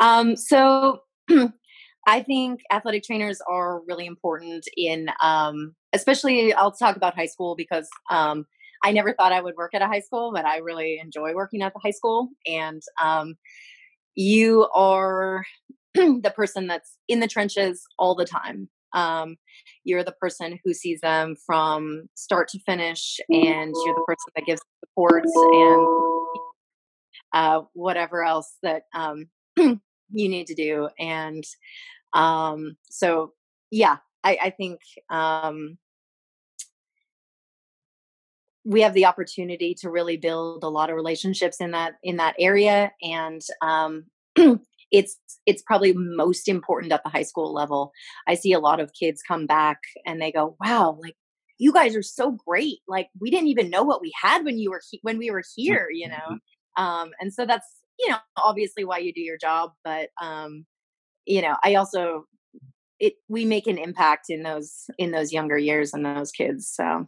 Um, so I think athletic trainers are really important in, um, especially I'll talk about high school because um, I never thought I would work at a high school, but I really enjoy working at the high school. And um, you are the person that's in the trenches all the time. Um, you're the person who sees them from start to finish, and you're the person that gives supports and uh, whatever else that um, you need to do. And um, so, yeah, I, I think um, we have the opportunity to really build a lot of relationships in that in that area, and um, it's it's probably most important at the high school level. I see a lot of kids come back and they go, "Wow, like you guys are so great. Like we didn't even know what we had when you were he- when we were here, you know." Mm-hmm. Um, and so that's you know obviously why you do your job, but um, you know I also it we make an impact in those in those younger years and those kids. So